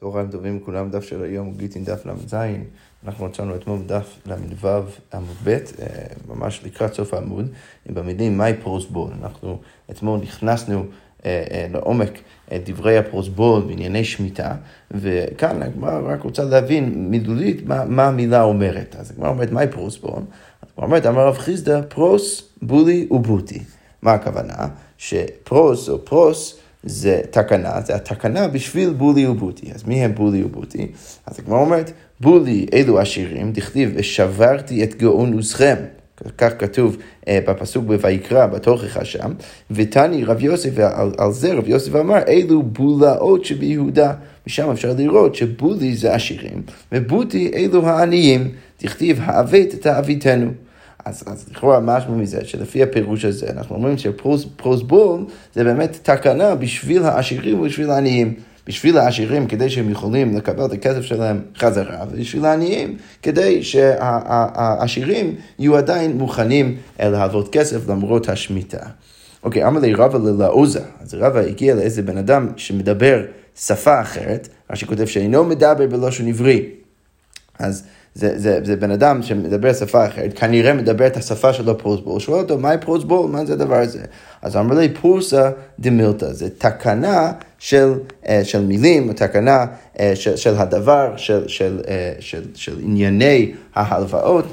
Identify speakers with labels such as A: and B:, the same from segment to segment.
A: צהריים טובים לכולם, דף של היום, גיטין דף ל"ז. אנחנו מצאנו אתמול בדף ל"ו עמוד ב', אה, ממש לקראת סוף העמוד, במילים מהי פרוסבול. אנחנו אתמול נכנסנו אה, אה, לעומק דברי הפרוסבול בענייני שמיטה, וכאן הגמרא רק רוצה להבין מילולית מה, מה המילה אומרת. אז הגמרא אומרת, מהי פרוסבול? הגמרא אומרת, אמר רב חיסדא, פרוס, בולי ובוטי. מה הכוונה? שפרוס או פרוס זה תקנה, זה התקנה בשביל בולי ובוטי. אז מי הם בולי ובוטי? אז הגמרא אומרת, בולי אלו עשירים, דכתיב, ושברתי את גאונוסכם. כך כתוב uh, בפסוק בויקרא, בתוכחה שם, ותני רב יוסף, ועל על זה רב יוסף אמר, אלו בולאות שביהודה. משם אפשר לראות שבולי זה עשירים, ובוטי אלו העניים. דכתיב, העוות את העביתנו. אז, אז לכאורה משהו מזה, שלפי הפירוש הזה, אנחנו אומרים שפרוסבול זה באמת תקנה בשביל העשירים ובשביל העניים. בשביל העשירים כדי שהם יכולים לקבל את הכסף שלהם חזרה, ובשביל העניים כדי שהעשירים יהיו עדיין מוכנים להלוות כסף למרות השמיטה. אוקיי, אמר לי רבא ללעוזה, אז רבא הגיע לאיזה בן אדם שמדבר שפה אחרת, רש"י כותב שאינו מדבר בלושן עברי. אז זה, זה, זה בן אדם שמדבר שפה אחרת, כנראה מדבר את השפה שלו פרוסבול, הוא שואל אותו, מהי פרוסבול? מה זה הדבר הזה? אז אמר לי, פורסה דמילתא, זה תקנה של, אה, של מילים, תקנה אה, של, של הדבר, של, של, אה, של, של ענייני ההלוואות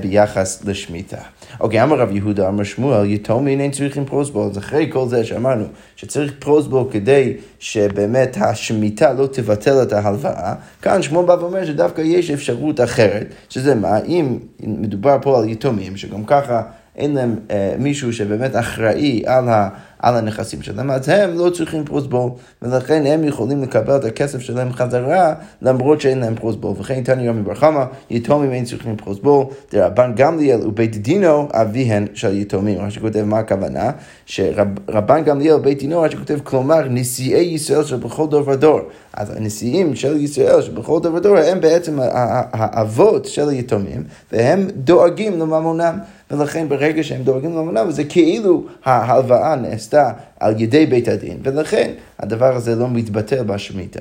A: ביחס לשמיטה. אוקיי, אמר רב יהודה, אמר שמואל, יתומים אין צריכים פרוסבול. אז אחרי כל זה שאמרנו שצריך פרוסבול כדי שבאמת השמיטה לא תבטל את ההלוואה, כאן שמואל בא ואומר שדווקא יש אפשרות אחרת, שזה מה, אם מדובר פה על יתומים, שגם ככה אין להם אה, מישהו שבאמת אחראי על, ה, על הנכסים שלהם, אז הם לא צריכים פרוסבול, ולכן הם יכולים לקבל את הכסף שלהם חזרה, למרות שאין להם פרוסבול. וכן תניא יומי בר חמא, יתומים אין צריכים פרוסבול, דרבן גמליאל ובית דינו אביהן של יתומים. מה שכותב מה הכוונה? שרבן גמליאל ובית דינו, מה שכותב, כלומר נשיאי ישראל שבכל דור ודור. אז הנשיאים של ישראל שבכל דור ודור הם בעצם האבות של היתומים, והם דואגים לממונם. ולכן ברגע שהם דואגים לממונם, זה כאילו ההלוואה נעשתה על ידי בית הדין, ולכן הדבר הזה לא מתבטל בשמיטה.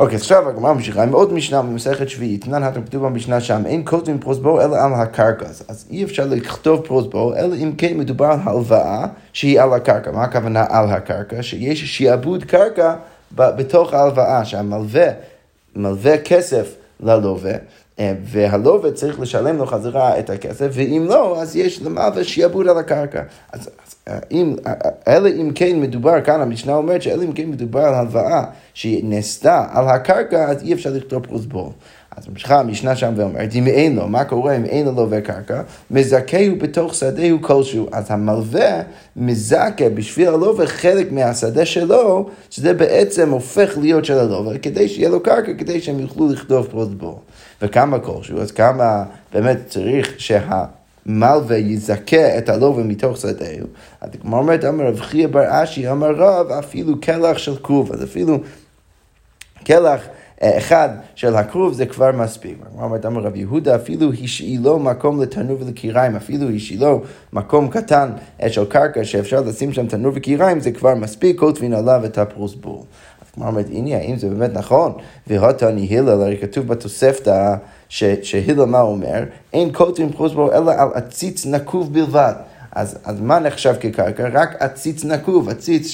A: אוקיי, עכשיו הגמרא ממשיכה עם עוד משנה במסכת שביעית, תנן כתוב במשנה שם, אין כותבים פרוסבור אלא על הקרקע, אז אי אפשר לכתוב פרוסבור, אלא אם כן מדובר על הלוואה שהיא על הקרקע. מה הכוונה על הקרקע? שיש שיעבוד קרקע בתוך ההלוואה, שהמלווה מלווה כסף ללווה. אה, והלווה צריך לשלם לו חזרה את הכסף, ואם לא, אז יש למעלה שיעבוד על הקרקע. אז, אז אה, אם, אה, אלא אם כן מדובר, כאן המשנה אומרת שאלא אם כן מדובר על הלוואה שנעשתה על הקרקע, אז אי אפשר לכתוב פרוסבור. אז ממשיכה המשנה שם ואומרת, אם אין לו, מה קורה אם אין לו לווה קרקע? מזכהו בתוך שדהו כלשהו. אז המלווה מזכה בשביל הלווה חלק מהשדה שלו, שזה בעצם הופך להיות של הלווה, כדי שיהיה לו קרקע, כדי שהם יוכלו לכתוב פרוסבור. וכמה כלשהו, אז כמה באמת צריך שה... מלווה יזכה את הלווה מתוך שדהו. אז כמו אומרת, אמר רב חייא בר אשי, אמר רב, אפילו קלח של כרוב, אז אפילו קלח אה, אחד של הכרוב זה כבר מספיק. כמו אומרת, אמר רב יהודה, אפילו השאילו מקום לתנור ולקיריים, אפילו השאילו מקום קטן אה, של קרקע שאפשר לשים שם תנור וקיריים, זה כבר מספיק, כותבין עליו את הפרוס בור. הגמרא אומרת, הנה, האם זה באמת נכון? והותני הלל, הרי כתוב בתוספתא שהלל מה אומר? אין כותבים פרוסבור אלא על עציץ נקוב בלבד. אז, אז מה נחשב כקרקע? רק עציץ נקוב, עציץ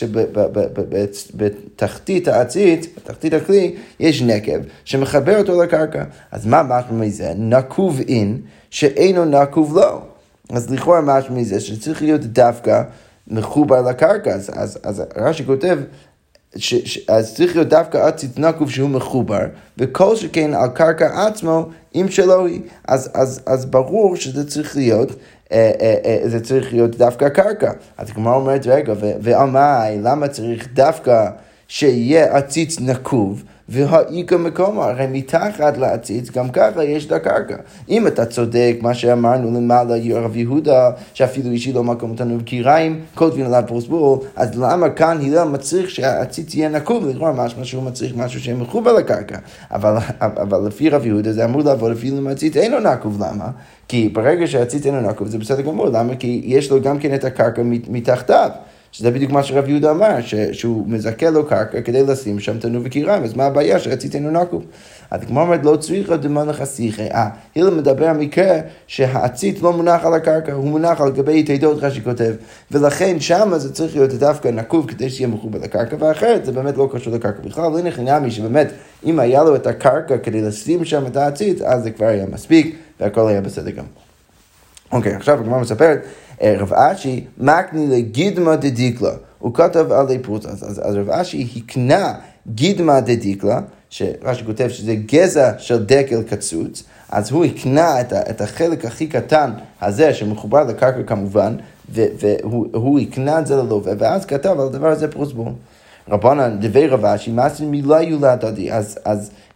A: שבתחתית העציץ, בתחתית הכלי, יש נקב שמחבר אותו לקרקע. אז מה משהו מזה? נקוב אין שאינו נקוב לו. אז לכאורה משהו מזה שצריך להיות דווקא מחובר לקרקע. אז, אז, אז רש"י כותב, ש, ש, אז צריך להיות דווקא עציץ נקוב שהוא מחובר, וכל שכן על קרקע עצמו, אם שלא היא. אז, אז, אז ברור שזה צריך להיות, אה, אה, אה, זה צריך להיות דווקא קרקע. אז הגמרא אומרת, רגע, ועל מה, למה צריך דווקא שיהיה עציץ נקוב? והאיכא מקומו, הרי מתחת לעציץ גם ככה יש את הקרקע. אם אתה צודק, מה שאמרנו למעלה, רב יהודה, שאפילו אישי לא מקום אותנו בקיריים, כותבים עליו פרוסבור, אז למה כאן הלל מצריך שהעציץ יהיה נקוב? לכאורה משמע שהוא מצריך משהו שיהיה מחובר לקרקע. אבל, אבל לפי רב יהודה זה אמור לעבוד אפילו אם העציץ אינו נקוב, למה? כי ברגע שהעציץ אינו נקוב זה בסדר גמור, למה? כי יש לו גם כן את הקרקע מתחתיו. שזה בדיוק מה שרב יהודה אמר, ש, שהוא מזכה לו קרקע כדי לשים שם תנור וקיריים, אז מה הבעיה שרציתנו נקוב? אז כמו אומרת, לא צריכה דמנח השיחי. אה, הלל מדבר על מקרה שהעצית לא מונח על הקרקע, הוא מונח על גבי יתדות, רש"י כותב. ולכן שם זה צריך להיות דווקא נקוב כדי שיהיה מחובר לקרקע, ואחרת זה באמת לא קשור לקרקע בכלל. לא נכנעמי שבאמת, אם היה לו את הקרקע כדי לשים שם את העצית, אז זה כבר היה מספיק, והכל היה בסדר גמור. אוקיי, עכשיו הגמרא מספרת, רב אשי מקני לגידמא דדיקלה. הוא כתב על פרוטה, אז, אז, אז רב אשי הקנה גידמא דדיקלה, שרש"י כותב שזה גזע של דקל קצוץ, אז הוא הקנה את, את החלק הכי קטן הזה שמחובר לקרקע כמובן, והוא הקנה את זה ללווה, ואז כתב על הדבר הזה פרוסבול. רבנן דבי רב אשי, זה מילה יולד אז, אז אה, אה,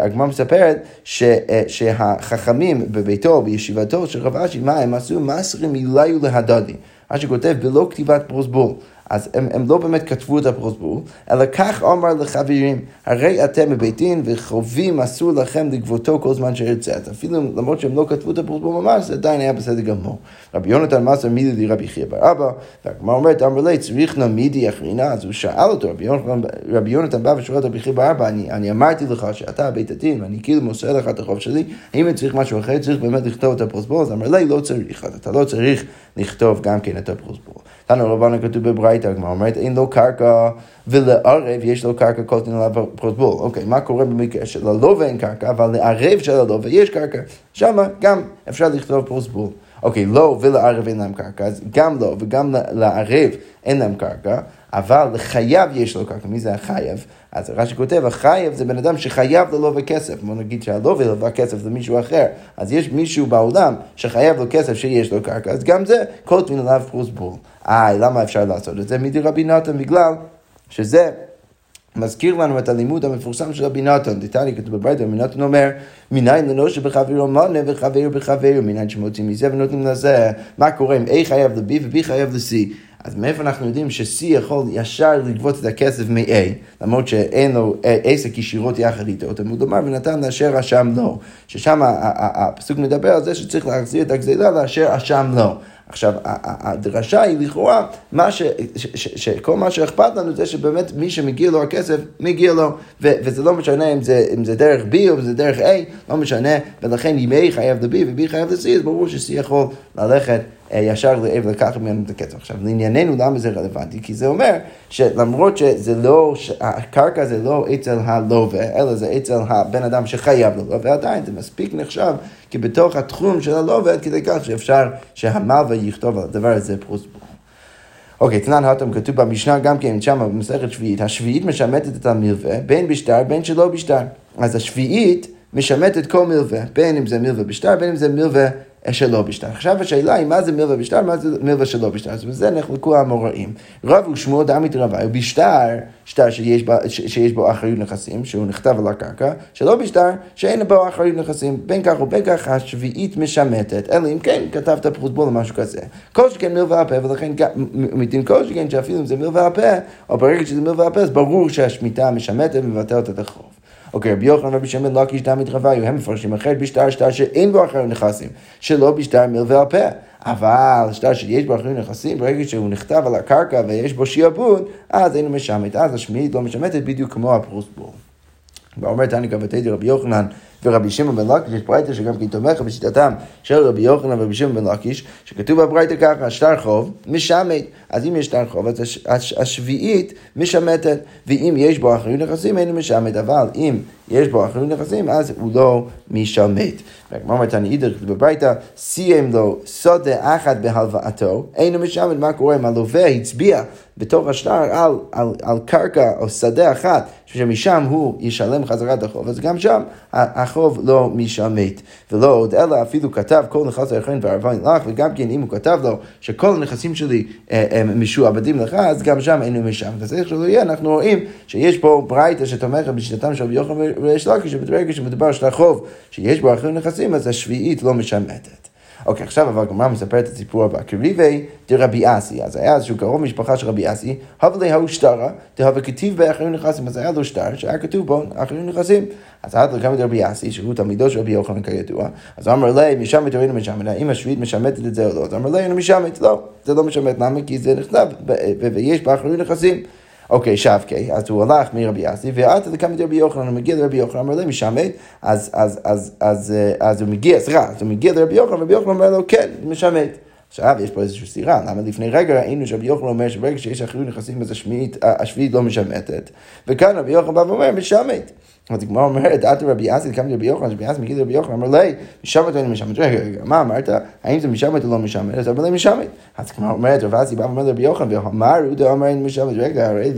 A: הגמרא מספרת ש, אה, שהחכמים בביתו, בישיבתו של רב אשי, מה הם עשו? מסרים מיליו להדדי. מה שכותב בלא כתיבת פרוסבול. אז הם, הם לא באמת כתבו את הפרוסבול, אלא כך אמר לחברים, הרי אתם בבית דין וחובים אסור לכם לגבותו כל זמן. אז אפילו למרות שהם לא כתבו את הפרוסבול ממש, זה עדיין היה בסדר גמור. רבי יונתן מסר מידי לי רבי חייא בר אבא, והגמרא אומרת, אמר לי, צריך נא מידי אחרינה, אז הוא שאל אותו, רבי יונתן, רבי יונתן בא ושואל את רבי חייא בר אבא, אני, אני אמרתי לך שאתה בית הדין, ואני כאילו מוסר לך את החוב שלי, האם אני צריך משהו אחר, צריך באמת לכתוב את הפרוסבול? אז אמר לי, לא צריך, אתה לא צריך לכתוב גם כן את הפרוסבול. תנו רבנו כתוב בברייתא, הגמרא אומרת, אין לו קרקע ולערב יש לו קרקע כל תנאי לפרוטבול. אוקיי, מה קורה במקרה של הלווה אין קרקע, אבל לערב של הלווה יש קרקע. שמה גם אפשר לכתוב פרוטבול. אוקיי, לא ולערב אין להם קרקע, אז גם לא וגם לערב אין להם קרקע, אבל לחייב יש לו קרקע. מי זה החייב? אז רש"י כותב, החייב זה בן אדם שחייב ללווה כסף. בוא נגיד שהלווה לווה כסף זה מישהו אחר. אז יש מישהו בעולם שחייב לו כסף שיש לו קרקע, אז גם זה, כל תמין עליו פרוסבול. אה, למה אפשר לעשות את זה? מדי רבי נתן, בגלל שזה מזכיר לנו את הלימוד המפורסם של רבי נתן. דתני כתוב בברייתא, רבי נתן אומר, מניין לנושה בחברו מונה וחברו בחברו, מניין שמוצאים מזה ונותנים לזה. מה קורה אם A חייב ל-B ו-B חייב ל-C? אז מאיפה אנחנו יודעים ש-C יכול ישר לגבות את הכסף מ-A, למרות שאין לו עסק ישירות יחד איתו, תלמוד לומר, ונתן לאשר אשם לא. ששם הפסוק מדבר על זה שצריך להחזיר את הגזילה לאשר אשם לא. עכשיו, הדרשה היא לכאורה, שכל מה שאכפת לנו זה שבאמת מי שמגיע לו הכסף, מגיע לו, ו, וזה לא משנה אם זה, אם זה דרך B או אם זה דרך A, לא משנה, ולכן אם A חייב ל-B ו-B חייב ל-C, אז ברור ש-C יכול ללכת אה, ישר לעב לקחת ממנו את הכסף. עכשיו, לענייננו, למה זה רלוונטי? כי זה אומר שלמרות שזה לא, הקרקע זה לא אצל הלווה, אלא זה אצל הבן אדם שחייב לו, ועדיין זה מספיק נחשב כי בתוך התחום של הלווה, כדי כך שאפשר שהמלווה יכתוב על הדבר הזה פרוסבול. אוקיי, תנן האטום כתוב במשנה גם כן, שם במסכת שביעית, השביעית משמטת את המלווה, בין בשטר, בין שלא בשטר. אז השביעית משמטת כל מלווה, בין אם זה מלווה בשטר, בין אם זה מלווה שלא בשטר. עכשיו השאלה היא מה זה מלווה בשטר, מה זה מלווה שלא בשטר. אז בזה נחלקו המוראים. רב ושמואל דמית רבי, ובשטר, שטר שיש, בו, שיש בו אחריות נכסים, שהוא נכתב על הקרקע, שלא בשטר, שאין בו אחריות נכסים. בין כך ובין כך השביעית משמטת, אלא אם כן כתבת פרוטבול או משהו כזה. כל שכן מלווה הפה, ולכן מדין כל שכן שאפילו אם זה מלווה הפה, או ברגע שזה מלווה הפה, אז ברור שהשמיטה משמטת ומבטלת את החוב. אוקיי, רבי יוחנן ורבי שמן לא קיש דמית רוויו, הם מפרשים אחרת בשטר שטר שאין בו אחריות נכסים, שלא בשטר מלווה על פה. אבל שטר שיש בו אחריות נכסים, ברגע שהוא נכתב על הקרקע ויש בו שיעבוד, אז אינו משמט, אז השמיעית לא משמטת בדיוק כמו הפרוסבור. ואומר תניא כבתי רבי יוחנן ורבי שמעון בן לקיש, יש ברייתא שגם כן תומכת בשיטתם של רבי יוחנן ורבי שמעון בן לקיש, שכתוב בברייתא ככה, שטר חוב משמט. אז אם יש שטר חוב, אז השביעית משמטת, ואם יש בו אחריות נכסים, אינו משמט, אבל אם יש בו אחריות נכסים, אז הוא לא משמט. והגמרא אומרת, אני אידר בברייתא, סיים לו שדה אחת בהלוואתו, אינו משמט, מה קורה אם הלווה הצביע בתוך השטר על, על, על קרקע או שדה אחת, שמשם הוא ישלם חזרה את החוב, אז גם שם החוב לא משמט. ולא עוד אלא אפילו כתב כל נכס האחרון וערבן לך, וגם כן אם הוא כתב לו שכל הנכסים שלי אה, הם משועבדים לך, אז גם שם לו משם. אז איך שלא יהיה, אנחנו רואים שיש פה ברייתא שתומכת בשיטתם של רבי יוחנן ויש לקיש, שברגע שמדובר של החוב שיש בו אחרים נכסים, אז השביעית לא משמטת. אוקיי, עכשיו אבל הגמרא מספרת את הסיפור הבא. קריבי דרבי אסי, אז היה איזשהו קרוב משפחה של רבי אסי, הווה להוא שטרה, דהווה כתיב באחרים נכנסים, אז היה לו שטר שהיה כתוב בו אחרים נכנסים. אז היה לו כמה דרבי אסי, שהוא תלמידו של רבי יוחנן כידוע, אז אמר לי, משמת ראינו משמת, האם השביעית משמטת את זה או לא? אז אמר לי, אני משמת, לא, זה לא משמט, למה? כי זה נכתב, ויש באחרים נכסים. אוקיי, שבקי, אז הוא הלך מרבי אסי, ועד לכמה דרבי יוחנן, הוא מגיע לרבי יוחנן, אמר להם משמט, אז, אז, הוא מגיע, סליחה, אז הוא מגיע לרבי יוחנן, ורבי יוחנן אומר לו, כן, משמט. עכשיו יש פה איזושהי סתירה, למה לפני רגע ראינו שרבי יוחנן אומר שברגע שיש אחרים נכסים אז השביעית לא משמטת, וכאן רבי יוחנן בא ואומר משמט. אז הגמרא אומרת, עד רבי אסי, קם רבי יוחנן, רבי אסי מגיע לרבי יוחנן, אמר לי, משמט או לא משמט? רגע, רגע, מה אמרת? האם זה משמט או לא משמט? אז אמר לי, משמט. אז הגמרא אומרת, רבי אסי בא ואומר לרבי יוחנן, ואמר, הוא אמר אין משמט, רגע, הרי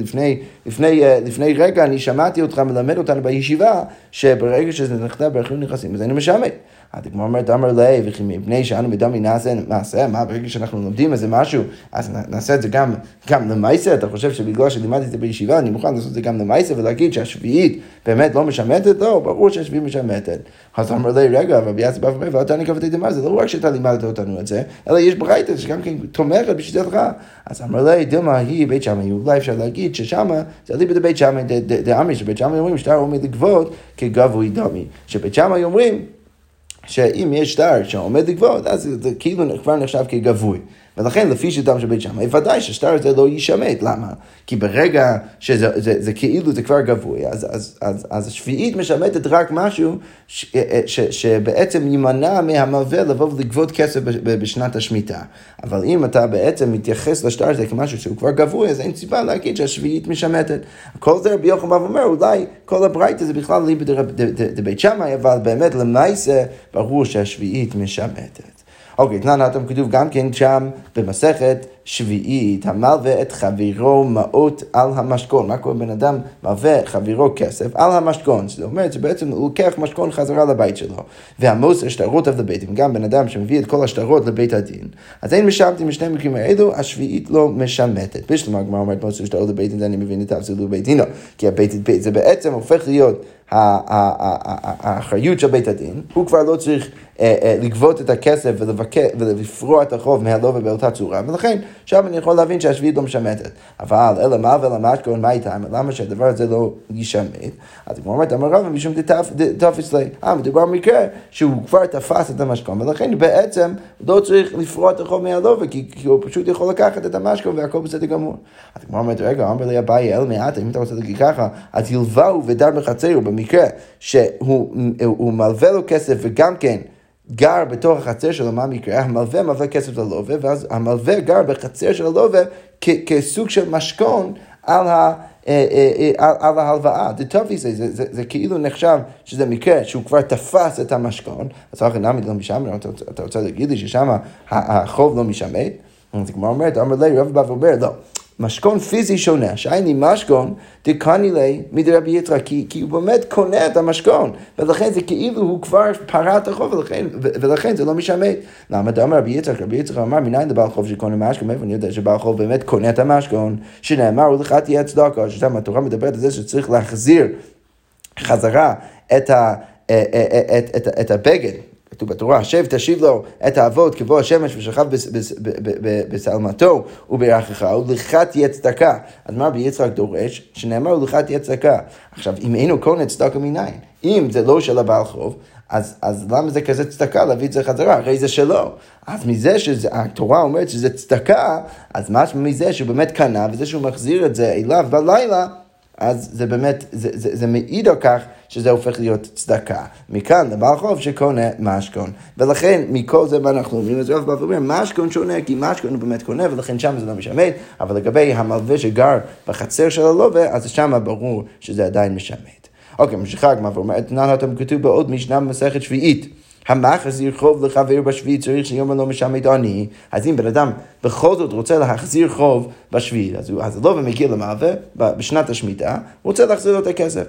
A: לפני רגע אני שמעתי אותך מלמד אותנו בישיבה, שברגע שזה נכתב באחרים נכנסים, אז אני משמט. הגמרא אומרת, אמר לי, וכי מפני שאנו מדמי נעשה מעשה, מה, ברגע שאנחנו לומדים איזה משהו, אז נעשה את זה גם, גם למעשה, אתה חושב שבגלל שלימדתי את זה בישיבה, אני מוכן לעשות את זה גם למעשה ולהגיד שהשביעית באמת לא משמטת? לא, ברור שהשביעית משמטת. אז אמר לי, רגע, אבל ביאס בא ואומר, ואתה אני כבתי דמר, זה לא רק שאתה לימדת אותנו את זה, אלא יש ברייתא שגם כן תומכת בשיטתך. אז אמר לי, דילמה היא בית שמאי, אולי אפשר להגיד ששמה, זה אליבא דבית שמאי, דאמרי, שבית שמאי אומרים, שטר עומד לגבות כגבוי דמי. שבית שמאי אומרים, שאם יש שטר שעומד לגבות, אז זה כאילו כבר נחשב כגבוי. ולכן לפי שיטתם של בית שמאי, ודאי שהשטר הזה לא יישמט. למה? כי ברגע שזה זה, זה כאילו זה כבר גבוי, אז, אז, אז, אז השביעית משמטת רק משהו ש, ש, שבעצם יימנע מהמלווה לבוא ולגבות כסף בשנת השמיטה. אבל אם אתה בעצם מתייחס לשטר הזה כמשהו שהוא כבר גבוי, אז אין סיבה להגיד שהשביעית משמטת. כל זה רבי יוחנן אומר, אולי כל הברייתא זה בכלל ליבי דבית שמאי, אבל באמת למעשה ברור שהשביעית משמטת. אוקיי, תנא נתם כתוב גם כן שם במסכת שביעית, המלווה את חברו מעות על המשכון. מה קורה בן אדם מלווה חברו כסף על המשכון? זאת אומרת שבעצם הוא לוקח משכון חזרה לבית שלו. והמוסר שטרות אב לבית, אם גם בן אדם שמביא את כל השטרות לבית הדין, אז אין משמטים בשני מקרים האלו, השביעית לא משמטת. בשלמה הגמרא אומרת מוסר שטרות לבית דין, אני מבין את האבסולו בית דינו. כי הבית דין זה בעצם הופך להיות האחריות של בית הדין, הוא כבר לא צריך אה, אה, לגבות את הכסף ולפרוע את החוב מהלווה באותה צורה, ולכן שם אני יכול להבין שהשביעית לא משמטת. אבל אלא מה ולמשכון מה איתם, למה שהדבר הזה לא יישמט? אז כמו אומרת, אמר רבא משום דתפס לי. אה, מדובר במקרה שהוא כבר תפס את המשכון, ולכן בעצם לא צריך לפרוע את החוב מהלווה, כי הוא פשוט יכול לקחת את המשכון והכל בסדר גמור. אז כמו אומרת, רגע, אמר לי אביי, אל מעטה, אם אתה רוצה להגיד ככה, אז ילווהו ודר בחצרו, במקרה שהוא מלווה לו כסף וגם כן גר בתוך החצר שלו, מה המקרה? המלווה מלווה כסף ללווה, ואז המלווה גר בחצר של הלווה כסוג של משכון על ה... אה, אה, אה, על ההלוואה, דטובי זה, זה, זה, זה כאילו נחשב שזה מקרה שהוא כבר תפס את המשכון, אז אחרי נמי לא משמר, אתה, אתה רוצה להגיד לי ששם החוב לא משמט? אז הגמרא אומרת, אמר לי, רב בא ואומר, לא. משכון פיזי שונה, שייני משכון דקני לי מדרבי יצחק, כי, כי הוא באמת קונה את המשכון, ולכן זה כאילו הוא כבר פרע את החוב, ולכן, ולכן זה לא משמט. למה אתה אומר רבי יצחק, רבי יצחק אמר, מניין לבעל חוב שקונה משכון, מאיפה אני יודע שבעל חוב באמת קונה את המשכון, שנאמר, ולך תהיה צדקה, ששם התורה מדברת על זה שצריך להחזיר חזרה את, ה, אה, אה, אה, את, את, את, את הבגד. כתוב בתורה, שב תשיב לו את האבות כבוא השמש ושכב בשלמתו וברכך ולך תהיה צדקה. אז מה רבי יצחק דורש? שנאמר ולך תהיה צדקה. עכשיו, אם אינו קונה צדקה מניין, אם זה לא של הבעל חוב, אז, אז למה זה כזה צדקה להביא את זה חזרה? הרי זה שלו. אז מזה שהתורה אומרת שזה צדקה, אז משהו מזה שהוא באמת קנה, וזה שהוא מחזיר את זה אליו בלילה, אז זה באמת, זה, זה, זה מעיד על כך שזה הופך להיות צדקה. מכאן לבעל חוב שקונה משכון. ולכן מכל זה מה אנחנו אומרים, אז רב בא ואומר, משכון שונה, כי משכון הוא באמת קונה, ולכן שם זה לא משמט, אבל לגבי המלווה שגר בחצר של הלווה, אז שם ברור שזה עדיין משמט. אוקיי, ממשיכה הגמרא ואומרת, נענה אתם כתוב בעוד משנה במסכת שביעית. המחזיר חוב לחבר בשביעית צריך שיאמר לו משמט עני, אז אם בן אדם בכל זאת רוצה להחזיר חוב בשביעית, אז, הוא, אז לא ומגיע למלווה בשנת השמיטה, הוא רוצה להחזיר לו את הכסף.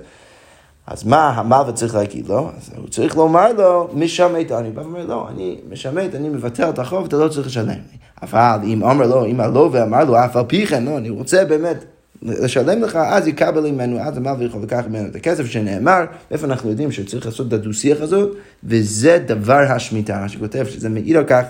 A: אז מה המלווה צריך להגיד לו? אז הוא צריך לומר לו, משמט אני. בא ואומר, לא, אני משמט, אני מבטל את החוב, אתה לא צריך לשלם לי. אבל אם אומר לו, אם הלווה אמר לו, אף על פי כן, לא, אני רוצה באמת לשלם לך, אז יקבל ממנו, אז המלווה יכול לקחת ממנו את הכסף שנאמר, איפה אנחנו יודעים שצריך לעשות את הדו-שיח הזאת, וזה דבר השמיטה, שכותב, שזה מעיד על כך.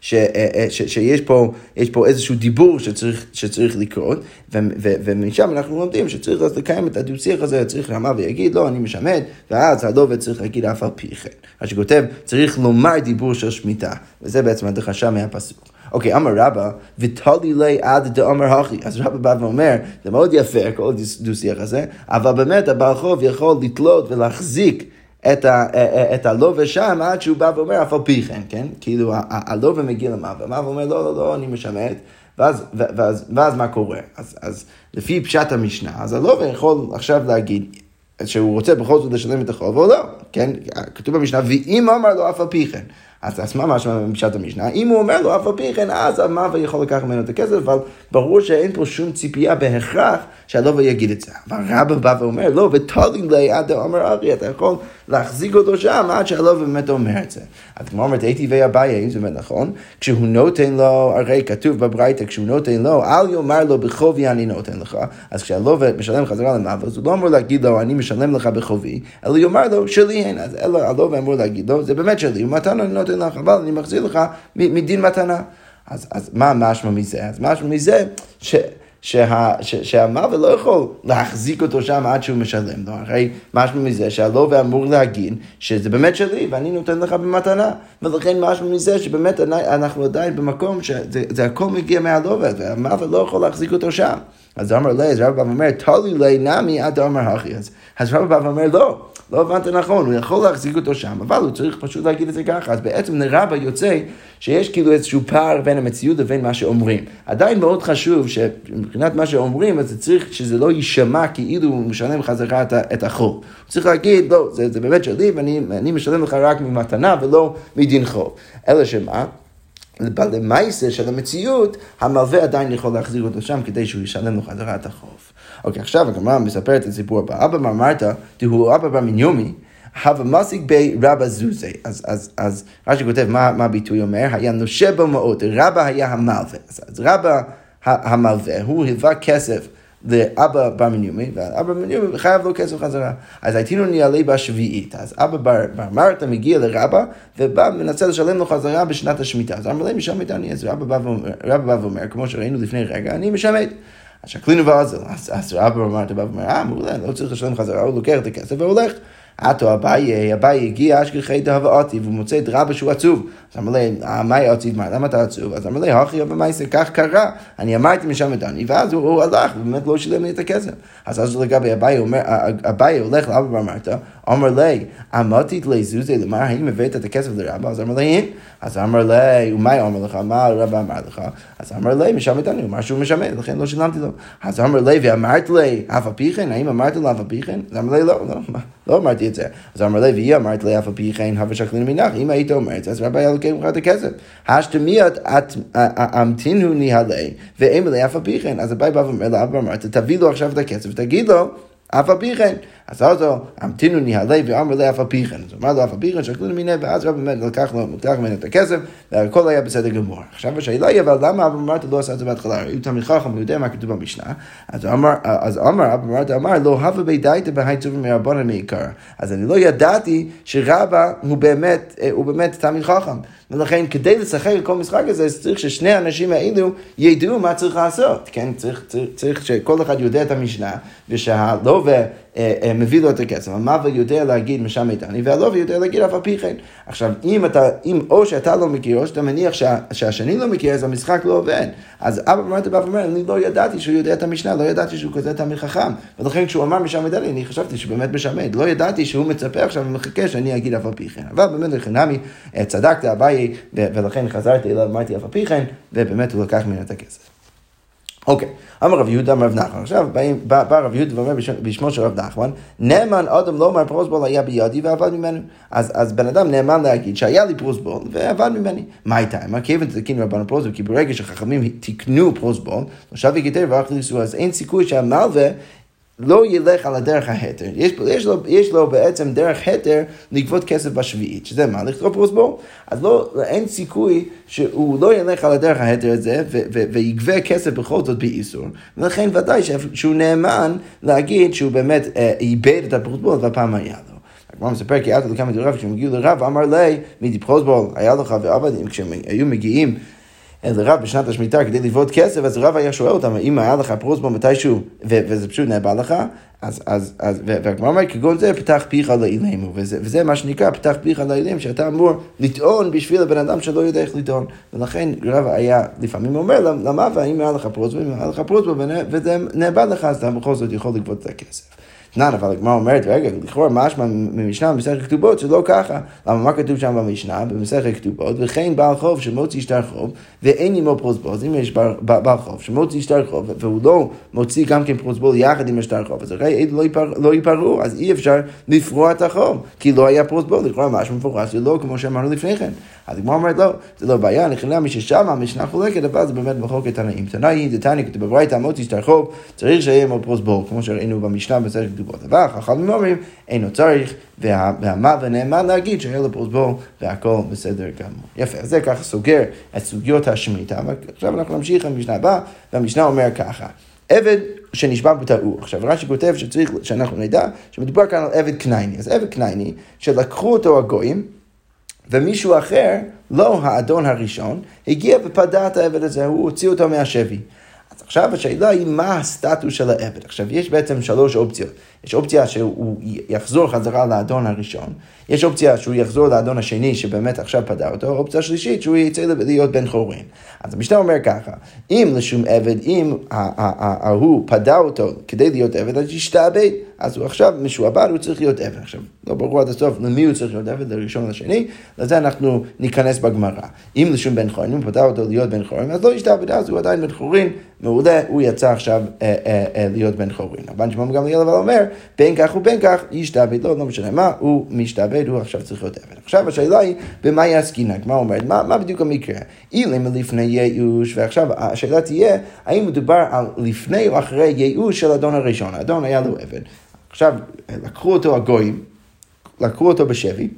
A: ש, אה, אה, ש, שיש פה, יש פה איזשהו דיבור שצריך, שצריך לקרות, ו, ו, ומשם אנחנו לומדים שצריך לקיים את הדו-שיח הזה, צריך למה ויגיד, לא, אני משמד, ואז הלווה צריך להגיד אף על פי כן. מה שכותב, צריך לומר דיבור של שמיטה, וזה בעצם הדרשה מהפסוק. אוקיי, אמר רבא, ותולי לי עד דאמר הכי. אז רבא בא ואומר, זה מאוד יפה, כל דו-שיח הזה, אבל באמת הבעל חוב יכול לתלות ולהחזיק את, ה, את הלווה שם עד שהוא בא ואומר אף על פי כן, כן? כאילו הלווה מגיע למעלה, והמעלה אומר לא, לא, לא, אני משמט, ואז, ואז, ואז מה קורה? אז, אז לפי פשט המשנה, אז הלווה יכול עכשיו להגיד שהוא רוצה בכל זאת לשלם את החוב או לא, כן? כתוב במשנה, ואם אמר לו אף על פי כן. אז, מה משמע בפשט המשנה? אם הוא אומר לו אף על פי כן, אז המאווה יכול לקחת ממנו את הכסף, אבל ברור שאין פה שום ציפייה בהכרח שהלווה יגיד את זה. אבל רבא בא ואומר, לא, ותולים לי עד דאמר ארי, אתה יכול להחזיק אותו שם עד שהלווה באמת אומר את זה. אז כמו אומרת, הייתי ואביי, זה באמת נכון, כשהוא נותן לו, הרי כתוב בברייתא, כשהוא נותן לו, אל יאמר לו בחובי אני נותן לך, אז כשהלווה משלם חזרה למאווה, אז הוא לא אמור להגיד לו, אני משלם לך בחובי, אלא יאמר לו, שלי הן, אז הלווה אמור להגיד לו, זה באמת שלי, ומתנה אני נותן לך, אבל אני מחזיר לך מדין מתנה. אז, אז מה משמע מזה? אז משמע מזה ש... שה, ש, שהמלווה לא יכול להחזיק אותו שם עד שהוא משלם לו. הרי משמע מזה שהלווה אמור להגיד שזה באמת שלי ואני נותן לך במתנה. ולכן משמע מזה שבאמת אנחנו עדיין במקום שזה הכל מגיע מהלווה והמלווה לא יכול להחזיק אותו שם. אז אמר לי, אז רבא אומר, תולי לי נמי עד אמר הכי. אז רבא אומר, לא. לא הבנת נכון, הוא יכול להחזיק אותו שם, אבל הוא צריך פשוט להגיד את זה ככה. אז בעצם לרבה יוצא שיש כאילו איזשהו פער בין המציאות לבין מה שאומרים. עדיין מאוד חשוב שמבחינת מה שאומרים, אז צריך שזה לא יישמע כאילו הוא משלם חזרה את החוב. הוא צריך להגיד, לא, זה, זה באמת שלי ואני משלם לך רק ממתנה ולא מדין חוב. אלא שמה? למעשה של המציאות, המלווה עדיין יכול להחזיר אותו שם כדי שהוא ישלם לו חזרה את החוב. אוקיי, עכשיו הגמרא מספרת את הסיפור הבא. אבא מרמרתא, דהוא אבא בר מניומי, הווה מסיק בי רבא זוזי. אז, אז, אז רש"י כותב מה, מה הביטוי אומר, היה נושה בו מאוד, רבא היה המלווה. אז, אז רבא המלווה, הוא היווה כסף. לאבא בר מניומי, ואבא בר מניומי חייב לו כסף חזרה. אז הייתינו ניעלה בשביעית. אז אבא בר, בר מרתא מגיע לרבא, ובא מנסה לשלם לו חזרה בשנת השמיטה. אז אמר להם, משמט אני, אז רבא בא ואומר, כמו שראינו לפני רגע, אני משמט. אז שקלינו ועזל. אז רבא בר מרתא בא ואומר, אה, מעולה, לא צריך לשלם חזרה, הוא לוקח את הכסף והולך. עטו אביי, אביי הגיע אשכחי דהבאתי, והוא מוצא את רבא שהוא עצוב. אז אמר לי, מה עצוב? מה, למה אתה עצוב? אז אמר לי, הכי ובמייסר, כך קרה, אני אמרתי משם את אני, ואז הוא, הלך, ובאמת לא שילם לי את הכסף. אז אז לגבי אביי, אביי הולך לאבא ואמרת, אמר לי, אמרתית לזוזי למר, האם הבאת את הכסף לרבא? אז אמר לי, אז אמר לי, ומה אמר לך? מה רבא אמר לך? אז אמר לי, משמט אני, הוא אמר שהוא משמט, לכן לא שילמתי לו. אז אמר לי, ואמרת לי, אף על פי כן, האם אמרת לו אף על פי כן? אז אמר לי, לא, לא, לא אמרתי את זה. אז אמר לי, והיא אמרת לי, אף על פי כן, הווה שקלין מנח, אם היית אומר את זה, אז רבא היה לוקח ממך את הכסף. השתמיית אמתינו ניהלי, ואם לי אף על פי כן. אז אביי בא ואומר לאבא אמרת, תביא לו עכשיו את הכסף, ותגיד לו, אף על פי כן. אז אותו, המתינו ניהלי ואמר לי אף על פי כן. אז הוא אמר לו אף על פי כן, שקלו למיניה, ואז רב באמת לקח ממנו את הכסף, והכל היה בסדר גמור. עכשיו השאלה היא, אבל למה אבא אמרת לא עשה את זה בהתחלה? הוא תמיד חכם, הוא יודע מה כתוב במשנה. אז אמר, אבא אמרת, אמר, לא הווה בי דייתא בהי טובים מרבנן מעיקר. אז אני לא ידעתי שרבא הוא באמת, הוא באמת תמיד חכם. ולכן כדי לשחק כל המשחק הזה, צריך ששני האנשים האלו ידעו מה צריך לעשות, כן? צריך, צריך, צריך שכל אחד יודע את המשנה, ושהלווה אה, אה, מביא לו את הכסף, המלווה יודע להגיד משם איתני, והלווה יודע להגיד אף על פי כן. עכשיו, אם אתה, אם או שאתה לא מכיר, או שאתה מניח שה, שהשני לא מכיר, אז המשחק לא עובד. אז אבא אמרת בא ואומר, אני לא ידעתי שהוא יודע את המשנה, לא ידעתי שהוא כזה תמיד חכם. ולכן כשהוא אמר משם איתני, אני חשבתי שבאמת משמד. לא ידעתי שהוא מצפה עכשיו ומחכה שאני אגיד אף על פי כן. אבל באמת לחינמי, אה, צדקת, אביי, ולכן חזרתי אליו, אמרתי אף על פי כן, ובאמת הוא לקח ממנו את הכסף. אוקיי, אמר רב יהודה אמר רב נחמן, עכשיו בא, רב יהודה ואומר בשמו של רב נחמן, נאמן אדם לא אמר פרוסבול היה בידי ועבד ממנו. אז, בן אדם נאמן להגיד שהיה לי פרוסבול ועבד ממני. מה הייתה? מה כיוון תקין רבנו פרוסבול? כי ברגע שחכמים תיקנו פרוסבול, עכשיו יגידר ואך ליסו, אז אין סיכוי שהמלווה לא ילך על הדרך ההתר. יש, יש, לו, יש לו בעצם דרך התר לגבות כסף בשביעית, שזה מה? לכתוב פרוסבול. אז לא, אין סיכוי שהוא לא ילך על הדרך ההתר הזה ו, ו, ויגבה כסף בכל זאת באיסור. ולכן ודאי שהוא נאמן להגיד שהוא באמת אה, איבד את הפרוסבול והפעם היה לו. הגמרא מספר כי עד לכמה דבריו, כשהם הגיעו לרב, אמר לי, מי פרוסבול, היה לך ועבדים, כשהם היו מגיעים לרב בשנת השמיטה כדי לבעוט כסף, אז הרב היה שואל אותם, אם היה לך פרוסבו מתישהו, וזה פשוט נאבד לך, אז, אז, אז, והגמרא אומרת, כגון זה, פתח פיך לאילמו, וזה, וזה מה שנקרא, פתח פיך לאילם, שאתה אמור לטעון בשביל הבן אדם שלא יודע איך לטעון. ולכן רב היה לפעמים אומר, למה, והאם היה לך פרוסבו, אם היה לך פרוסבו, וזה נאבד לך, אז אתה בכל זאת יכול לגבות את הכסף. אתנן, אבל הגמרא אומרת, רגע, לכאורה משמע ממשנה במסכת כתובות, זה לא ככה. למה מה כתוב שם במשנה, במסכת כתובות, וכן בעל חוב שמוציא שטר חוב, ואין עמו פרוסבול, אם יש בעל חוב שמוציא שטר חוב, והוא לא מוציא גם כן פרוסבול יחד עם השטר חוב, אז הרי לא, לא ייפרעו, אז אי אפשר לפרוע את החוב, כי לא היה פרוסבול, לכאורה משמע מפורש, זה לא כמו שאמרנו לפני כן. אז הגמרא אומרת, לא, זה לא בעיה, נכנע מי ששם המשנה חולקת, אבל זה באמת מחלוקת תנאים. תנאי, דתניא, כתוב בברייתא, מוציא שטר חוב, צריך שיהיה עמו פרוסבול, כמו שראינו במשנה במסכת כתובות. אבל חכמים אומרים, אינו צריך, והמה ונאמן להגיד לו פרוסבול והכל בסדר גמור. יפה, אז זה ככה סוגר את סוגיות השמיטה, ועכשיו אנחנו נמשיך למשנה הבאה, והמשנה אומר ככה. עבד שנשבע בטעות. עכשיו רש"י כותב שצריך שאנחנו נדע שמדובר כאן על עבד כנייני. אז עבד כנייני, שלקחו אותו הגויים, ומישהו אחר, לא האדון הראשון, הגיע ופדה את העבד הזה, הוא הוציא אותו מהשבי. עכשיו השאלה היא מה הסטטוס של העבד. עכשיו יש בעצם שלוש אופציות. יש אופציה שהוא יחזור חזרה לאדון הראשון, יש אופציה שהוא יחזור לאדון השני שבאמת עכשיו פדה אותו, אופציה שלישית שהוא יצא להיות בן חורין. אז המשנה אומר ככה, אם לשום עבד, אם ההוא פדה אותו כדי להיות עבד, אז ישתעבד, אז הוא עכשיו משועבד, הוא צריך להיות עבד. עכשיו, לא ברור עד הסוף למי הוא צריך להיות עבד, לראשון לשני, לזה אנחנו ניכנס בגמרא. אם לשום בן חורין, אם פדה אותו להיות בן חורין, אז לא ישתעבד, אז הוא עדיין בן חורין, מעולה, הוא יצא עכשיו אה, אה, אה, להיות בן חורין. רבן שמעון גמליאל אבל אומר, בין כך ובין כך ישתעבד, לא, לא משנה מה, הוא משתעבד, הוא עכשיו צריך להיות עבד. עכשיו השאלה היא, במה יעסקינן? מה אומרת? מה, מה בדיוק המקרה? אילם לפני ייאוש, ועכשיו השאלה תהיה, האם מדובר על לפני או אחרי ייאוש של אדון הראשון? האדון היה לו עבד. עכשיו, לקחו אותו הגויים, לקחו אותו בשבי,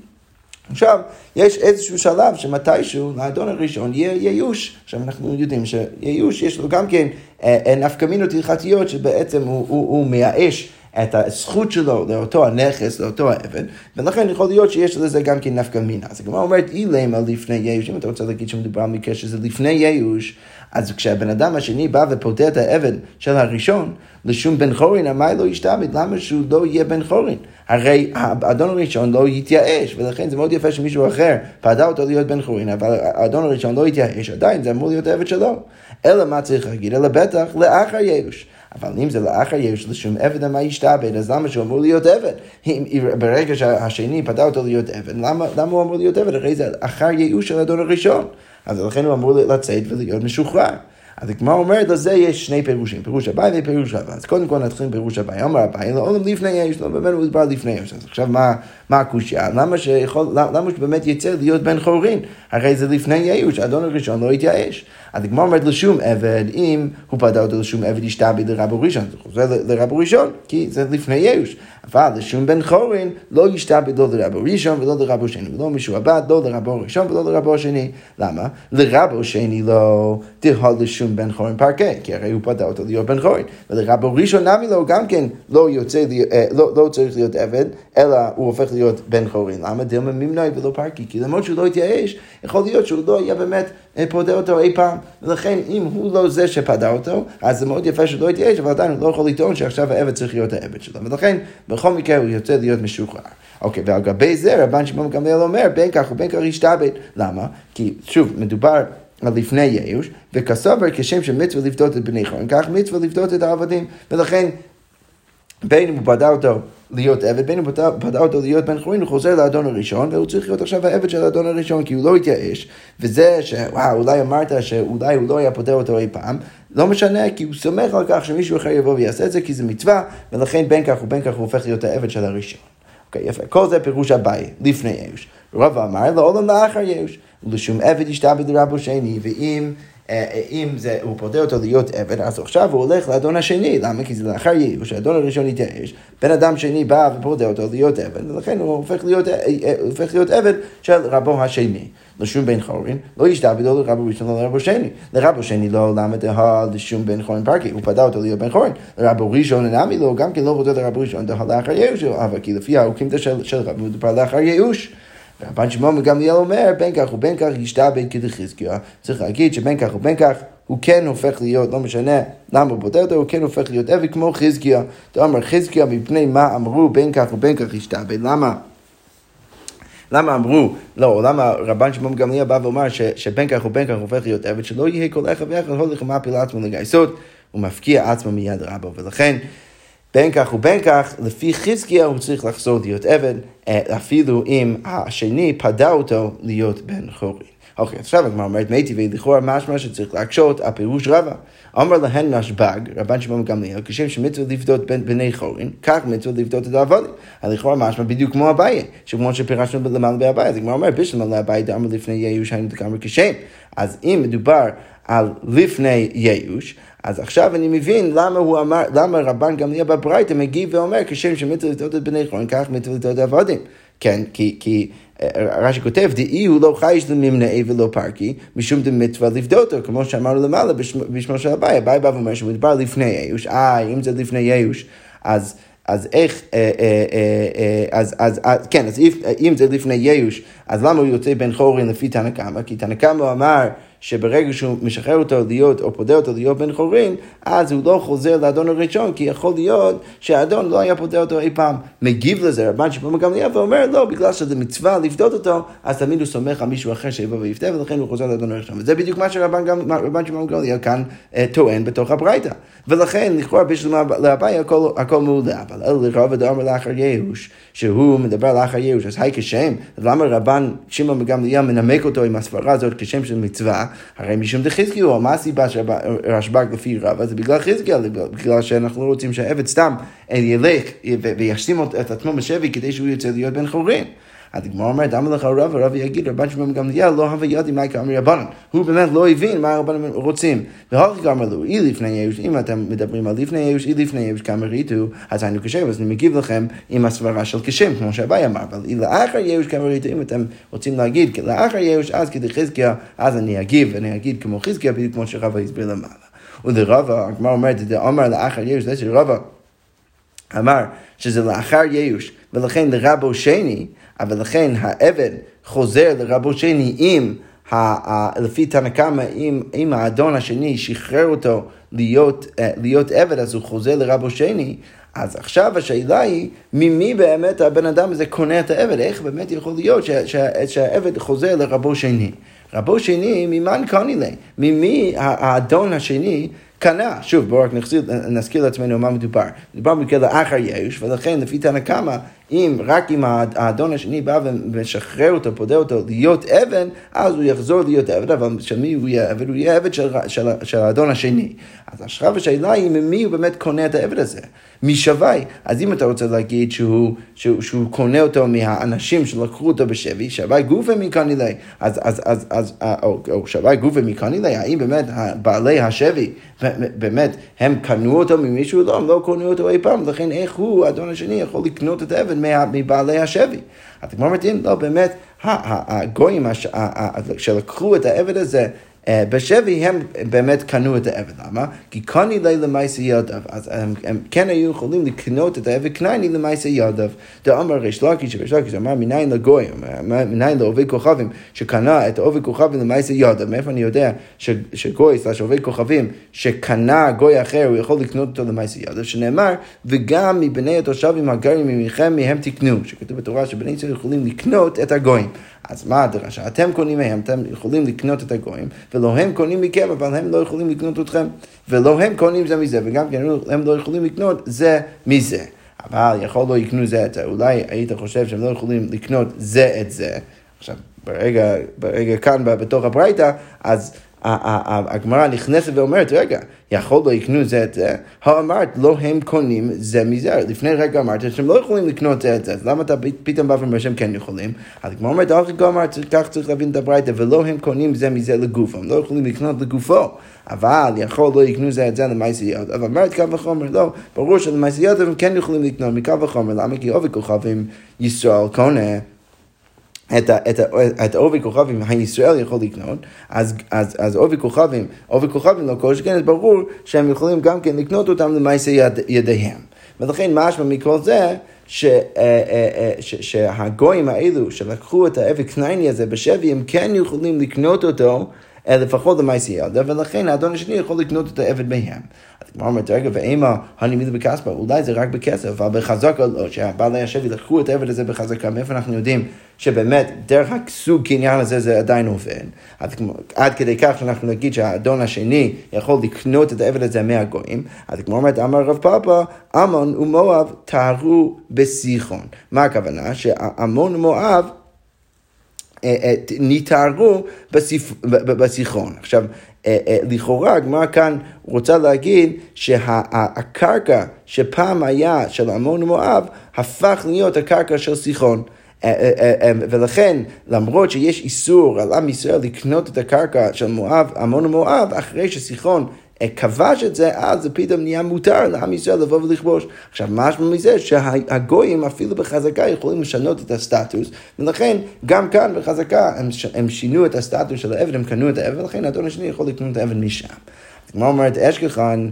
A: עכשיו, יש איזשהו שלב שמתישהו לאדון הראשון יהיה ייאוש. עכשיו אנחנו יודעים שייאוש יש לו גם כן אה, אה, נפקמינות הלכתיות שבעצם הוא, הוא, הוא מייאש את הזכות שלו לאותו הנכס, לאותו העבד, ולכן יכול להיות שיש לזה גם כן נפקא מינה. אז הגמרא אומרת, אילמה לפני ייאוש, אם אתה רוצה להגיד שמדובר על מקרה שזה לפני ייאוש, אז כשהבן אדם השני בא ופודה את העבד של הראשון, לשום בן חורין, אמר לו ישתעבד, למה שהוא לא יהיה בן חורין? הרי האדון הראשון לא יתייאש, ולכן זה מאוד יפה שמישהו אחר פדה אותו להיות בן חורין, אבל האדון הראשון לא יתייאש, עדיין זה אמור להיות עבד שלו. אלא מה צריך להגיד? אלא בטח לאחר ייאוש. אבל אם זה לאחר יש לשום עבד המה ישתעבד, אז למה שהוא אמור להיות עבד? אם, ברגע שהשני פדה אותו להיות עבד, למה, למה הוא אמור להיות עבד? הרי זה אחר ייאוש של האדון הראשון. אז לכן הוא אמור לצאת ולהיות משוחרר. אז הגמרא אומרת, לזה יש שני פירושים, פירוש אביי ופירוש אביי. אז קודם כל נתחיל עם פירוש אביי. אמר אביי, לא עולם לפני יש, לא באמת הוא מדבר לפני יש. אז עכשיו מה, מה הקושייה? למה שיכול, למה שבאמת יצא להיות בן חורין? הרי זה לפני ייאוש, האדון הראשון לא התייאש. אז הגמרא אומרת לשום עבד, אם הוא פדה אותו לשום עבד ישתעבד לרבו ראשון, זה חוזר לרבו ראשון, כי זה לפני ייאוש. אבל לשום בן חורין לא ישתעבד לא לרבו ראשון ולא לרבו שני, ולא משועבד לא לרבו ראשון ולא לרבו שני. למה? לרבו שני לא תהה לשום בן חורין פרקי, כי הרי הוא פדה אותו להיות בן חורין. ולרבו ראשון נמי לו גם כן לא, יוצא, אה, לא, לא צריך להיות עבד, אלא הוא הופך להיות בן חורין. למה? דילמה ממנוי ולא פרקי, כי למרות שהוא לא התייאש, יכול להיות שהוא לא יהיה באמת אה, פודה אותו אי פעם. ולכן אם הוא לא זה שפדה אותו, אז זה מאוד יפה שהוא לא יתייאש, אבל עדיין הוא לא יכול לטעון שעכשיו העבד צריך להיות העבד שלו. ולכן בכל מקרה הוא יוצא להיות משוחרר. אוקיי, ועל גבי זה רבן שמעון גמליאל אומר, בין כך ובין כך ישתעבד. למה? כי שוב, מדובר לפני ייאוש, וכסובר כשם שמצווה לפדות את בני חורן, כך מצווה לפדות את העבדים. ולכן בין אם הוא פדה אותו להיות עבד, בין אם פדה אותו להיות בן חורין, הוא חוזר לאדון הראשון, והוא צריך להיות עכשיו העבד של האדון הראשון, כי הוא לא התייאש, וזה שוואו, אולי אמרת שאולי הוא לא היה פודה אותו אי פעם, לא משנה, כי הוא סומך על כך שמישהו אחר יבוא ויעשה את זה, כי זה מצווה, ולכן בין כך ובין כך הוא הופך להיות העבד של הראשון. אוקיי, יפה. כל זה פירוש אביי, לפני ייאוש. רבא אמר לעולם לאחר ייאוש, ולשום עבד ישתעבד לרבו שני, ואם אם זה, הוא פודה אותו להיות עבד, אז עכשיו הוא הולך לאדון השני, למה? כי זה לאחר ייאוש, האדון הראשון התייאש, בן אדם שני בא ופודה אותו להיות עבד, ולכן הוא הופך להיות, הופך להיות עבד של רבו השני. לשום בן חורין, לא ישתעבדו לרבו ראשון או לרבו שני. לרבו שני לא למה דהה לשום בן חורין פרקי, הוא פדה אותו להיות בן חורין. לרבו ראשון אינמי לו, גם כן לא רוצה לרבו ראשון דהה לאחר ייאוש, אבל כי לפי החוקים של רבו מדובר לאחר ייאוש. רבן שמעון גמליאל אומר, בין כך ובין כך ישתעבד כדחזקיה. צריך להגיד שבין כך ובין כך הוא כן הופך להיות, לא משנה למה הוא בודד אותו, הוא כן הופך להיות עבד כמו חזקיה. אתה אומר חזקיה מפני מה אמרו בין כך ובין כך ישתעבד. למה? למה אמרו, לא, למה רבן שמעון גמליאל בא ואומר ש, שבין כך ובין כך הופך להיות עבד, שלא יהיה כל אחד ואחד הולך ומעפיל לעצמו לגייסות, הוא מפקיע עצמו מיד רבו, ולכן בין כך ובין כך, לפי חזקיה הוא צריך לחזור להיות עבד, אה, אפילו אם השני פדה אותו להיות בן חורין. אוקיי, עכשיו הגמרא אומרת, מי טבעי לכאורה משמע שצריך להקשות על פירוש רבה. אמר להן נשבג, רבן שמעון גמליאל, כשם שמצווה לפדות בני חורין, כך מצווה לפדות את העבודים. לכאורה משמע בדיוק כמו אביי, שכמו שפירשנו למעלה באביי, אז הגמרא אומרת, בשלמה לאביי דאמר לפני ייאוש היינו דגמרי כשם. אז אם מדובר על לפני ייאוש, אז עכשיו אני מבין למה הוא אמר, למה רבן גמליאל בברייתא מגיב ואומר, כשם שמצווה את בני חורין, כך מצווה לפדות את העבדים. כן, כי, כי רש"י כותב, דאי הוא לא חייש לממנעי ולא פרקי, משום דמצווה לפדותו, כמו שאמרנו למעלה בשמו של אביי, אביי בא ואומר שמדבר לפני איוש, אה, אם זה לפני איוש, אז... אז איך, אה, אה, אה, אז, אז, אז, כן, אז אם זה לפני ייאוש, אז למה הוא יוצא בן חורין לפי תנא קמא? כי תנא קמא אמר שברגע שהוא משחרר אותו להיות, או פודה אותו להיות בן חורין, אז הוא לא חוזר לאדון הראשון, כי יכול להיות שהאדון לא היה פודה אותו אי פעם. מגיב לזה רבן שמעון גמליאל ואומר, לא, בגלל שזה מצווה לפדות אותו, אז תמיד הוא סומך על מישהו אחר שיבוא ויפתה, ולכן הוא חוזר לאדון הראשון. וזה בדיוק מה שרבן שמעון גמליאל כאן אה, טוען בתוך הברייתא. ולכן, לכאורה בשביל לאביי הכל, הכל מעולה, אבל אלה לרוב אדם לאחר ייאוש, שהוא מדבר לאחר ייאוש, אז היי כשם, למה רבן שמעון גמליאל מנמק אותו עם הסברה הזאת כשם של מצווה? הרי משום דחזקיהו, מה הסיבה שרשב"ג לפי רבא? זה בגלל חזקיה, בגלל שאנחנו לא רוצים שהעבד סתם ילך וישים את עצמו בשבי כדי שהוא יוצא להיות בן חורין. הגמרא אומרת, למה לך רב, הרב יגיד, רבן שמעון גמליאל לא הווה ידי מה כאמרי רבנן. הוא באמת לא הבין מה הרבנים רוצים. והוכי אמר לו, אי לפני ייאוש, אם אתם מדברים על לפני ייאוש, אי לפני ייאוש כאמריתו, אז היינו כשם, אז אני מגיב לכם עם הסברה של כשם, כמו שאביי אמר, אבל אי לאחר ייאוש כאמריתו, אם אתם רוצים להגיד לאחר ייאוש, אז כדי חזקיה, אז אני אגיב, ואני אגיד כמו חזקיה, בדיוק כמו שרבא הסביר למעלה. ולרבא, הגמרא אומרת, אמר לאחר ייאוש, זה שרבא אמר שזה לאחר ייאוש, ולכן לרבו שני, אבל לכן העבד חוזר לרבו שני אם, לפי תנא קמא, אם, אם האדון השני שחרר אותו להיות, אה, להיות עבד, אז הוא חוזר לרבו שני, אז עכשיו השאלה היא, ממי באמת הבן אדם הזה קונה את העבד? איך באמת יכול להיות שהעבד חוזר לרבו שני? רבו שני, ממן קוני לי? ממי האדון השני קנה, שוב בואו רק נזכיר לעצמנו מה מדובר. מדובר במקרה לאחר יאוש, ולכן לפי תנא קמא, אם רק אם האדון השני בא ומשחרר אותו, פודה אותו להיות אבן, אז הוא יחזור להיות עבד, אבל של מי הוא יהיה עבד? הוא יהיה עבד של, של, של האדון השני. אז עכשיו השאלה היא ממי הוא באמת קונה את העבד הזה. משווה. אז אם אתה רוצה להגיד שהוא, שהוא, שהוא קונה אותו מהאנשים שלקחו אותו בשבי, שווה גופה מקנילי, אז, אז, אז, אז, אה, או, או שווה גופה מקנילי, האם באמת בעלי השבי, באמת, הם קנו אותו ממישהו? לא, הם לא קנו אותו אי פעם, לכן איך הוא, האדון השני, יכול לקנות את העבד מבעלי השבי? אז כמו אמרתי, לא, באמת, הגויים שלקחו את העבד הזה בשבי הם באמת קנו את העבד, למה? כי קוני לי למעשה ידיו, אז הם, הם כן היו יכולים לקנות את העבד קנייני למעשה ידיו. דאמר ריש לקיש, ריש לקיש אמר מניין לגוי, מניין לעובד כוכבים, שקנה את עובד כוכבים למעשה ידיו, מאיפה אני יודע שגוי, סלש עובד כוכבים, שקנה גוי אחר, הוא יכול לקנות אותו למעשה ידיו, שנאמר, וגם מבני התושבים הגרים ממכם, מהם תקנו, שכתוב בתורה שבני ישראל יכולים לקנות את הגויים. אז מה הדרשה? אתם קונים מהם, אתם יכולים לקנות את הגויים, ולא הם קונים מכם, אבל הם לא יכולים לקנות אתכם. ולא הם קונים זה מזה, וגם כן הם לא יכולים לקנות זה מזה. אבל יכול לא יקנו זה את זה, אולי היית חושב שהם לא יכולים לקנות זה את זה. עכשיו, ברגע, ברגע כאן, בתוך הברייתא, אז, הגמרא נכנסת ואומרת, רגע, יכול לא יקנו זה את זה? האמרת, לא הם קונים זה מזה. לפני רגע אמרת שהם לא יכולים לקנות זה את זה, אז למה אתה פתאום בא ואומר שהם כן יכולים? אז הגמרא אומרת, אל תגמר, כך צריך להבין את הברייתא, ולא הם קונים זה מזה לגופו, הם לא יכולים לקנות לגופו. אבל יכול לא יקנו זה את זה למעשיות. אבל אמרת קו וחומר, לא, ברור שלמעשיות הם כן יכולים לקנות מקו וחומר, למה? כי עובי כוכבים ישראל קונה. את, את, את עובי כוכבים הישראל יכול לקנות, אז, אז, אז עובי כוכבים, עובי כוכבים לא כל שכן, אז ברור שהם יכולים גם כן לקנות אותם למעשה יד, ידיהם. ולכן משמע מכל זה, ש, אה, אה, אה, ש, שהגויים האלו שלקחו את העבד כנעני הזה בשבי, הם כן יכולים לקנות אותו לפחות למעשה ילדה, ולכן האדון השני יכול לקנות את העבד מהם. כמו אומרת, רגע, ואימה הנימיד בכספה, אולי זה רק בכסף, אבל בחזקה לא, שהבעלי השבי לקחו את העבד הזה בחזקה, מאיפה אנחנו יודעים שבאמת דרך הסוג קניין הזה זה עדיין עובד. עד, עד כדי כך שאנחנו נגיד שהאדון השני יכול לקנות את העבד הזה מהגויים, אז כמו אומרת, אמר רב פאפה, עמון ומואב טהרו בסיחון. מה הכוונה? שעמון ומואב אה, אה, נתערו בסיכון. עכשיו, לכאורה הגמרא כאן רוצה להגיד שהקרקע שפעם היה של עמון ומואב, הפך להיות הקרקע של סיחון. ולכן, למרות שיש איסור על עם ישראל לקנות את הקרקע של מואב, עמון ומואב, אחרי שסיחון כבש את זה, אז זה פתאום נהיה מותר לעם ישראל לבוא ולכבוש. עכשיו, משמע מזה שהגויים אפילו בחזקה יכולים לשנות את הסטטוס, ולכן גם כאן בחזקה הם, הם שינו את הסטטוס של העבד, הם קנו את העבד, ולכן האדון השני יכול לקנות את העבד משם. כמו אומרת אשכחן,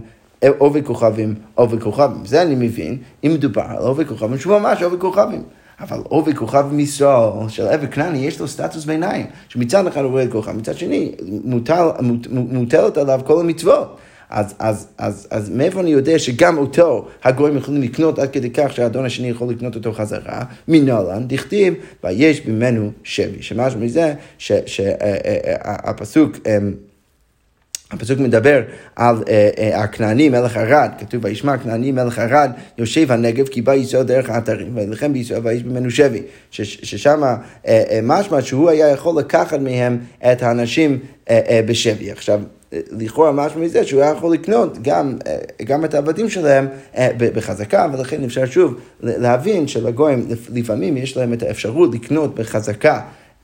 A: עובי כוכבים, עובי כוכבים. זה אני מבין, אם מדובר על עובי כוכבים, שהוא ממש עובי כוכבים. אבל עובי כוכב מישראל של עבד כנעני, יש לו סטטוס ביניים, שמצד אחד את כוכב, מצד שני מוטל, מוט, מוטלת עליו כל המצוות. אז, אז, אז, אז מאיפה אני יודע שגם אותו הגויים יכולים לקנות עד כדי כך שהאדון השני יכול לקנות אותו חזרה? מנולן, דכתיב, ויש ממנו שבי. שמשהו מזה שהפסוק... הפסוק מדבר על uh, uh, הכנעני מלך ערד, כתוב וישמע הכנעני מלך ערד יושב הנגב כי בא ישראל דרך האתרים וילחם בישראל ויש ממנו שבי, ששם uh, uh, משמע שהוא היה יכול לקחת מהם את האנשים בשבי. עכשיו לכאורה משמע מזה שהוא היה יכול לקנות גם, גם את העבדים שלהם בחזקה, ולכן אפשר שוב להבין שלגויים לפעמים יש להם את האפשרות לקנות בחזקה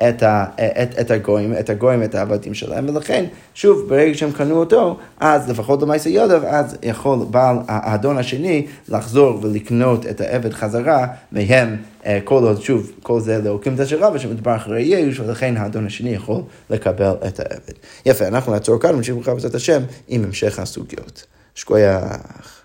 A: את, ה, את, את הגויים, את הגויים, את העבדים שלהם, ולכן, שוב, ברגע שהם קנו אותו, אז לפחות למעשה יודף, אז יכול בעל האדון השני לחזור ולקנות את העבד חזרה מהם, אה, כל עוד, שוב, כל זה להוקים את השרה, ושמדבר אחרי יאוש, ולכן האדון השני יכול לקבל את העבד. יפה, אנחנו נעצור כאן, ונמשיך לך בעזרת השם עם המשך הסוגיות. שכוייח.